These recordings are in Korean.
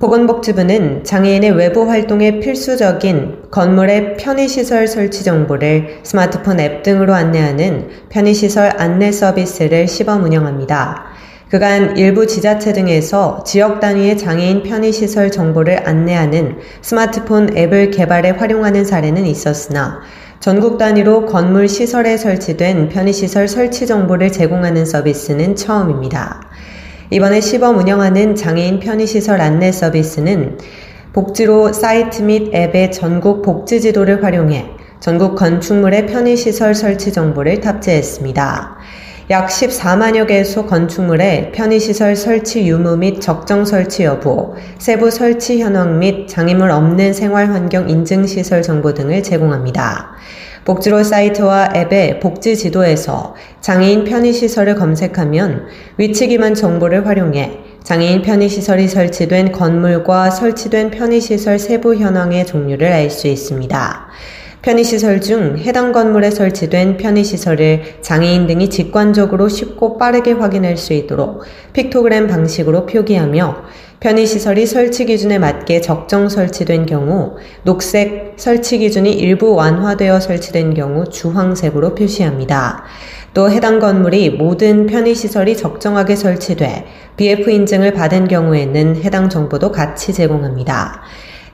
보건복지부는 장애인의 외부 활동에 필수적인 건물의 편의시설 설치 정보를 스마트폰 앱 등으로 안내하는 편의시설 안내 서비스를 시범 운영합니다. 그간 일부 지자체 등에서 지역 단위의 장애인 편의시설 정보를 안내하는 스마트폰 앱을 개발해 활용하는 사례는 있었으나 전국 단위로 건물 시설에 설치된 편의시설 설치 정보를 제공하는 서비스는 처음입니다. 이번에 시범 운영하는 장애인 편의시설 안내 서비스는 복지로 사이트 및 앱의 전국 복지 지도를 활용해 전국 건축물의 편의시설 설치 정보를 탑재했습니다. 약 14만여 개소 건축물의 편의시설 설치 유무 및 적정 설치 여부, 세부 설치 현황 및 장애물 없는 생활환경 인증시설 정보 등을 제공합니다. 복지로 사이트와 앱의 복지 지도에서 장애인 편의시설을 검색하면 위치 기반 정보를 활용해 장애인 편의시설이 설치된 건물과 설치된 편의시설 세부 현황의 종류를 알 수 있습니다. 편의시설 중 해당 건물에 설치된 편의시설을 장애인 등이 직관적으로 쉽고 빠르게 확인할 수 있도록 픽토그램 방식으로 표기하며 편의시설이 설치 기준에 맞게 적정 설치된 경우 녹색 설치 기준이 일부 완화되어 설치된 경우 주황색으로 표시합니다. 또 해당 건물이 모든 편의시설이 적정하게 설치돼 BF 인증을 받은 경우에는 해당 정보도 같이 제공합니다.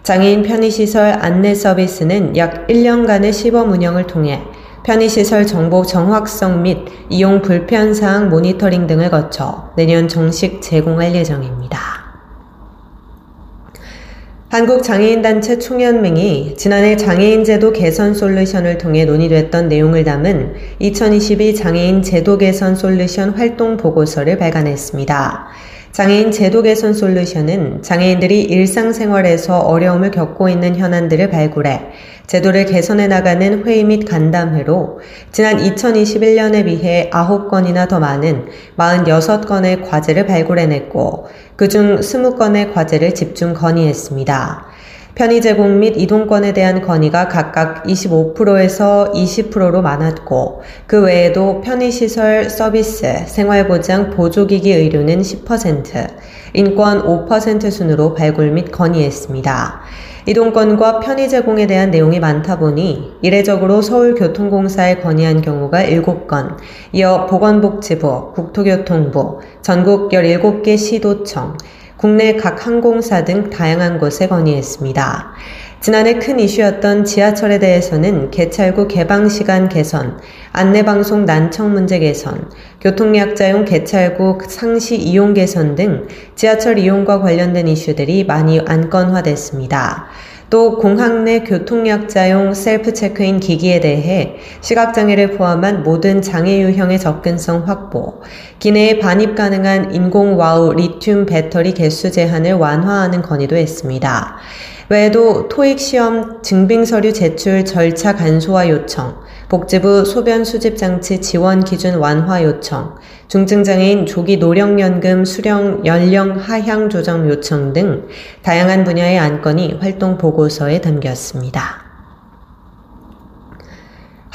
장애인 편의시설 안내 서비스는 약 1년간의 시범 운영을 통해 편의시설 정보 정확성 및 이용 불편사항 모니터링 등을 거쳐 내년 정식 제공할 예정입니다. 한국장애인단체 총연맹이 지난해 장애인제도 개선 솔루션을 통해 논의됐던 내용을 담은 2022 장애인 제도 개선 솔루션 활동 보고서를 발간했습니다. 장애인 제도 개선 솔루션은 장애인들이 일상생활에서 어려움을 겪고 있는 현안들을 발굴해 제도를 개선해 나가는 회의 및 간담회로 지난 2021년에 비해 9건이나 더 많은 46건의 과제를 발굴해냈고 그중 20건의 과제를 집중 건의했습니다. 편의 제공 및 이동권에 대한 건의가 각각 25%에서 20%로 많았고 그 외에도 편의시설 서비스, 생활보장, 보조기기 의료는 10%, 인권 5% 순으로 발굴 및 건의했습니다. 이동권과 편의 제공에 대한 내용이 많다 보니 이례적으로 서울교통공사에 건의한 경우가 7건, 이어 보건복지부, 국토교통부, 전국 17개 시도청, 국내 각 항공사 등 다양한 곳에 건의했습니다. 지난해 큰 이슈였던 지하철에 대해서는 개찰구 개방 시간 개선, 안내방송 난청 문제 개선, 교통약자용 개찰구 상시 이용 개선 등 지하철 이용과 관련된 이슈들이 많이 안건화됐습니다. 또 공항 내 교통약자용 셀프 체크인 기기에 대해 시각장애를 포함한 모든 장애 유형의 접근성 확보, 기내에 반입 가능한 인공 와우 리튬 배터리 개수 제한을 완화하는 건의도 했습니다. 외에도 토익 시험 증빙 서류 제출 절차 간소화 요청, 복지부 소변 수집 장치 지원 기준 완화 요청, 중증장애인 조기 노령연금 수령 연령 하향 조정 요청 등 다양한 분야의 안건이 활동 보고서에 담겼습니다.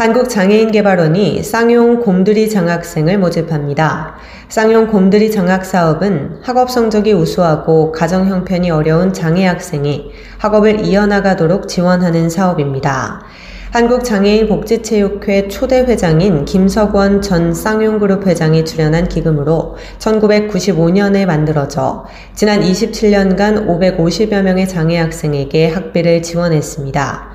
한국장애인개발원이 쌍용 곰들이 장학생을 모집합니다. 쌍용 곰들이 장학 사업은 학업 성적이 우수하고 가정 형편이 어려운 장애 학생이 학업을 이어나가도록 지원하는 사업입니다. 한국장애인 복지체육회 초대 회장인 김석원 전 쌍용그룹 회장이 출연한 기금으로 1995년에 만들어져 지난 27년간 550여 명의 장애 학생에게 학비를 지원했습니다.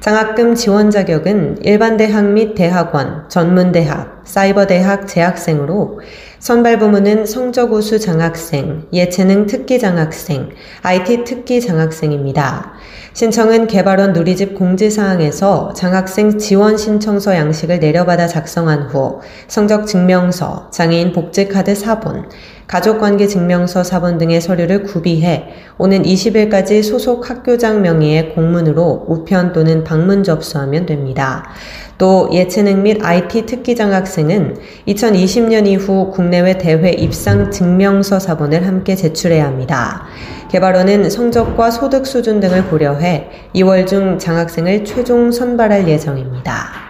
장학금 지원 자격은 일반 대학 및 대학원, 전문대학, 사이버대학 재학생으로 선발 부문은 성적 우수 장학생, 예체능 특기 장학생, IT 특기 장학생입니다. 신청은 개발원 누리집 공지사항에서 장학생 지원 신청서 양식을 내려받아 작성한 후 성적 증명서, 장애인 복지카드 사본, 가족관계 증명서 사본 등의 서류를 구비해 오는 20일까지 소속 학교장 명의의 공문으로 우편 또는 방문 접수하면 됩니다. 또 예체능 및 IT 특기 장 학생은 2020년 이후 국내외 대회 입상 증명서 사본을 함께 제출해야 합니다. 개발원은 성적과 소득 수준 등을 고려해 2월 중 장학생을 최종 선발할 예정입니다.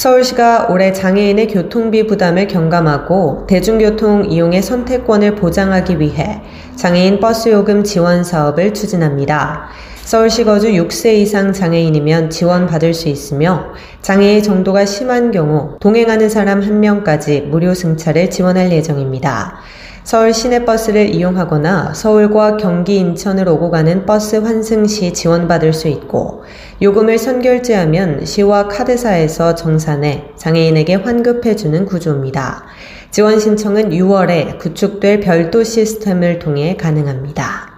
서울시가 올해 장애인의 교통비 부담을 경감하고 대중교통 이용의 선택권을 보장하기 위해 장애인 버스 요금 지원 사업을 추진합니다. 서울시 거주 6세 이상 장애인이면 지원받을 수 있으며 장애의 정도가 심한 경우 동행하는 사람 1명까지 무료 승차를 지원할 예정입니다. 서울 시내버스를 이용하거나 서울과 경기 인천을 오고 가는 버스 환승 시 지원받을 수 있고 요금을 선결제하면 시와 카드사에서 정산해 장애인에게 환급해주는 구조입니다. 지원 신청은 6월에 구축될 별도 시스템을 통해 가능합니다.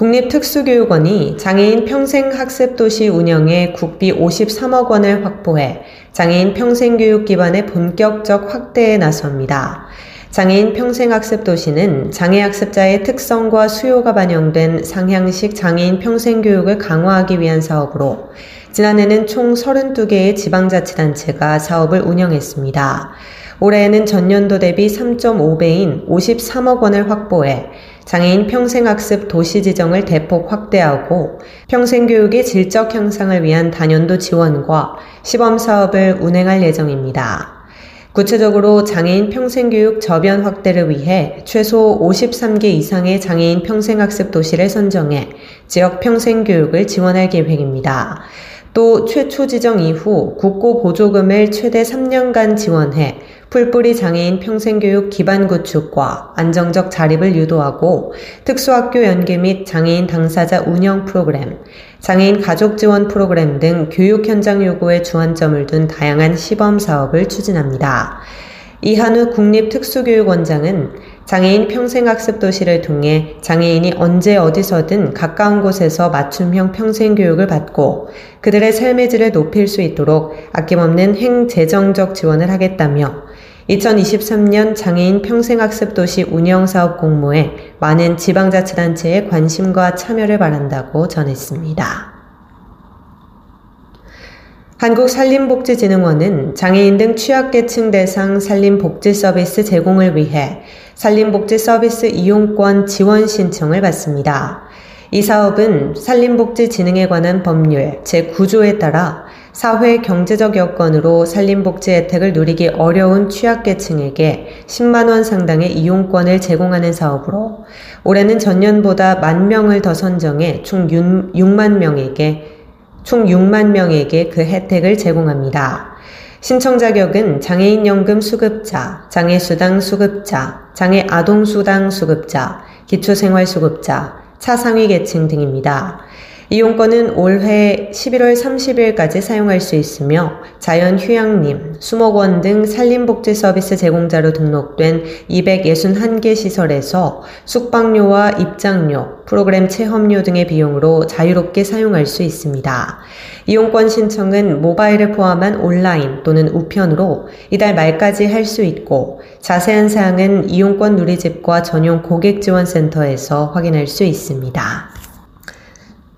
국립특수교육원이 장애인 평생학습도시 운영에 국비 53억 원을 확보해 장애인 평생교육 기반의 본격적 확대에 나섭니다. 장애인 평생학습도시는 장애학습자의 특성과 수요가 반영된 상향식 장애인 평생교육을 강화하기 위한 사업으로 지난해는 총 32개의 지방자치단체가 사업을 운영했습니다. 올해에는 전년도 대비 3.5배인 53억 원을 확보해 장애인 평생학습 도시 지정을 대폭 확대하고 평생교육의 질적 향상을 위한 단연도 지원과 시범 사업을 운행할 예정입니다. 구체적으로 장애인 평생교육 저변 확대를 위해 최소 53개 이상의 장애인 평생학습 도시를 선정해 지역 평생교육을 지원할 계획입니다. 또 최초 지정 이후 국고 보조금을 최대 3년간 지원해 풀뿌리 장애인 평생교육 기반 구축과 안정적 자립을 유도하고 특수학교 연계 및 장애인 당사자 운영 프로그램, 장애인 가족 지원 프로그램 등 교육 현장 요구에 주안점을 둔 다양한 시범 사업을 추진합니다. 이한우 국립특수교육원장은 장애인 평생학습 도시를 통해 장애인이 언제 어디서든 가까운 곳에서 맞춤형 평생교육을 받고 그들의 삶의 질을 높일 수 있도록 아낌없는 행재정적 지원을 하겠다며 2023년 장애인 평생학습 도시 운영사업 공모에 많은 지방자치단체의 관심과 참여를 바란다고 전했습니다. 한국산림복지진흥원은 장애인 등 취약계층 대상 산림복지 서비스 제공을 위해 산림복지 서비스 이용권 지원 신청을 받습니다. 이 사업은 산림복지진흥에 관한 법률 제9조에 따라 사회 경제적 여건으로 산림복지 혜택을 누리기 어려운 취약계층에게 10만원 상당의 이용권을 제공하는 사업으로 올해는 전년보다 만 명을 더 선정해 총 6 만 명에게 총 6만 명에게 그 혜택을 제공합니다. 신청 자격은 장애인연금 수급자, 장애수당 수급자, 장애아동수당 수급자, 기초생활수급자, 차상위 계층 등입니다. 이용권은 올해 11월 30일까지 사용할 수 있으며 자연휴양림, 수목원 등 산림복지 서비스 제공자로 등록된 261개 시설에서 숙박료와 입장료, 프로그램 체험료 등의 비용으로 자유롭게 사용할 수 있습니다. 이용권 신청은 모바일을 포함한 온라인 또는 우편으로 이달 말까지 할 수 있고 자세한 사항은 이용권 누리집과 전용 고객지원센터에서 확인할 수 있습니다.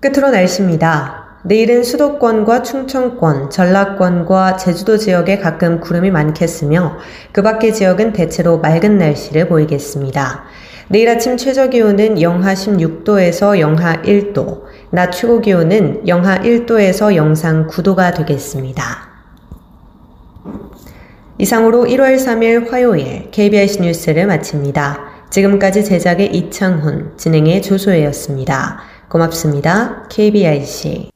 끝으로 날씨입니다. 내일은 수도권과 충청권, 전라권과 제주도 지역에 가끔 구름이 많겠으며 그 밖의 지역은 대체로 맑은 날씨를 보이겠습니다. 내일 아침 최저 기온은 영하 16도에서 영하 1도, 낮 최고 기온은 영하 1도에서 영상 9도가 되겠습니다. 이상으로 1월 3일 화요일 KBS 뉴스를 마칩니다. 지금까지 제작의 이창훈, 진행의 조소혜였습니다. 고맙습니다. KBIC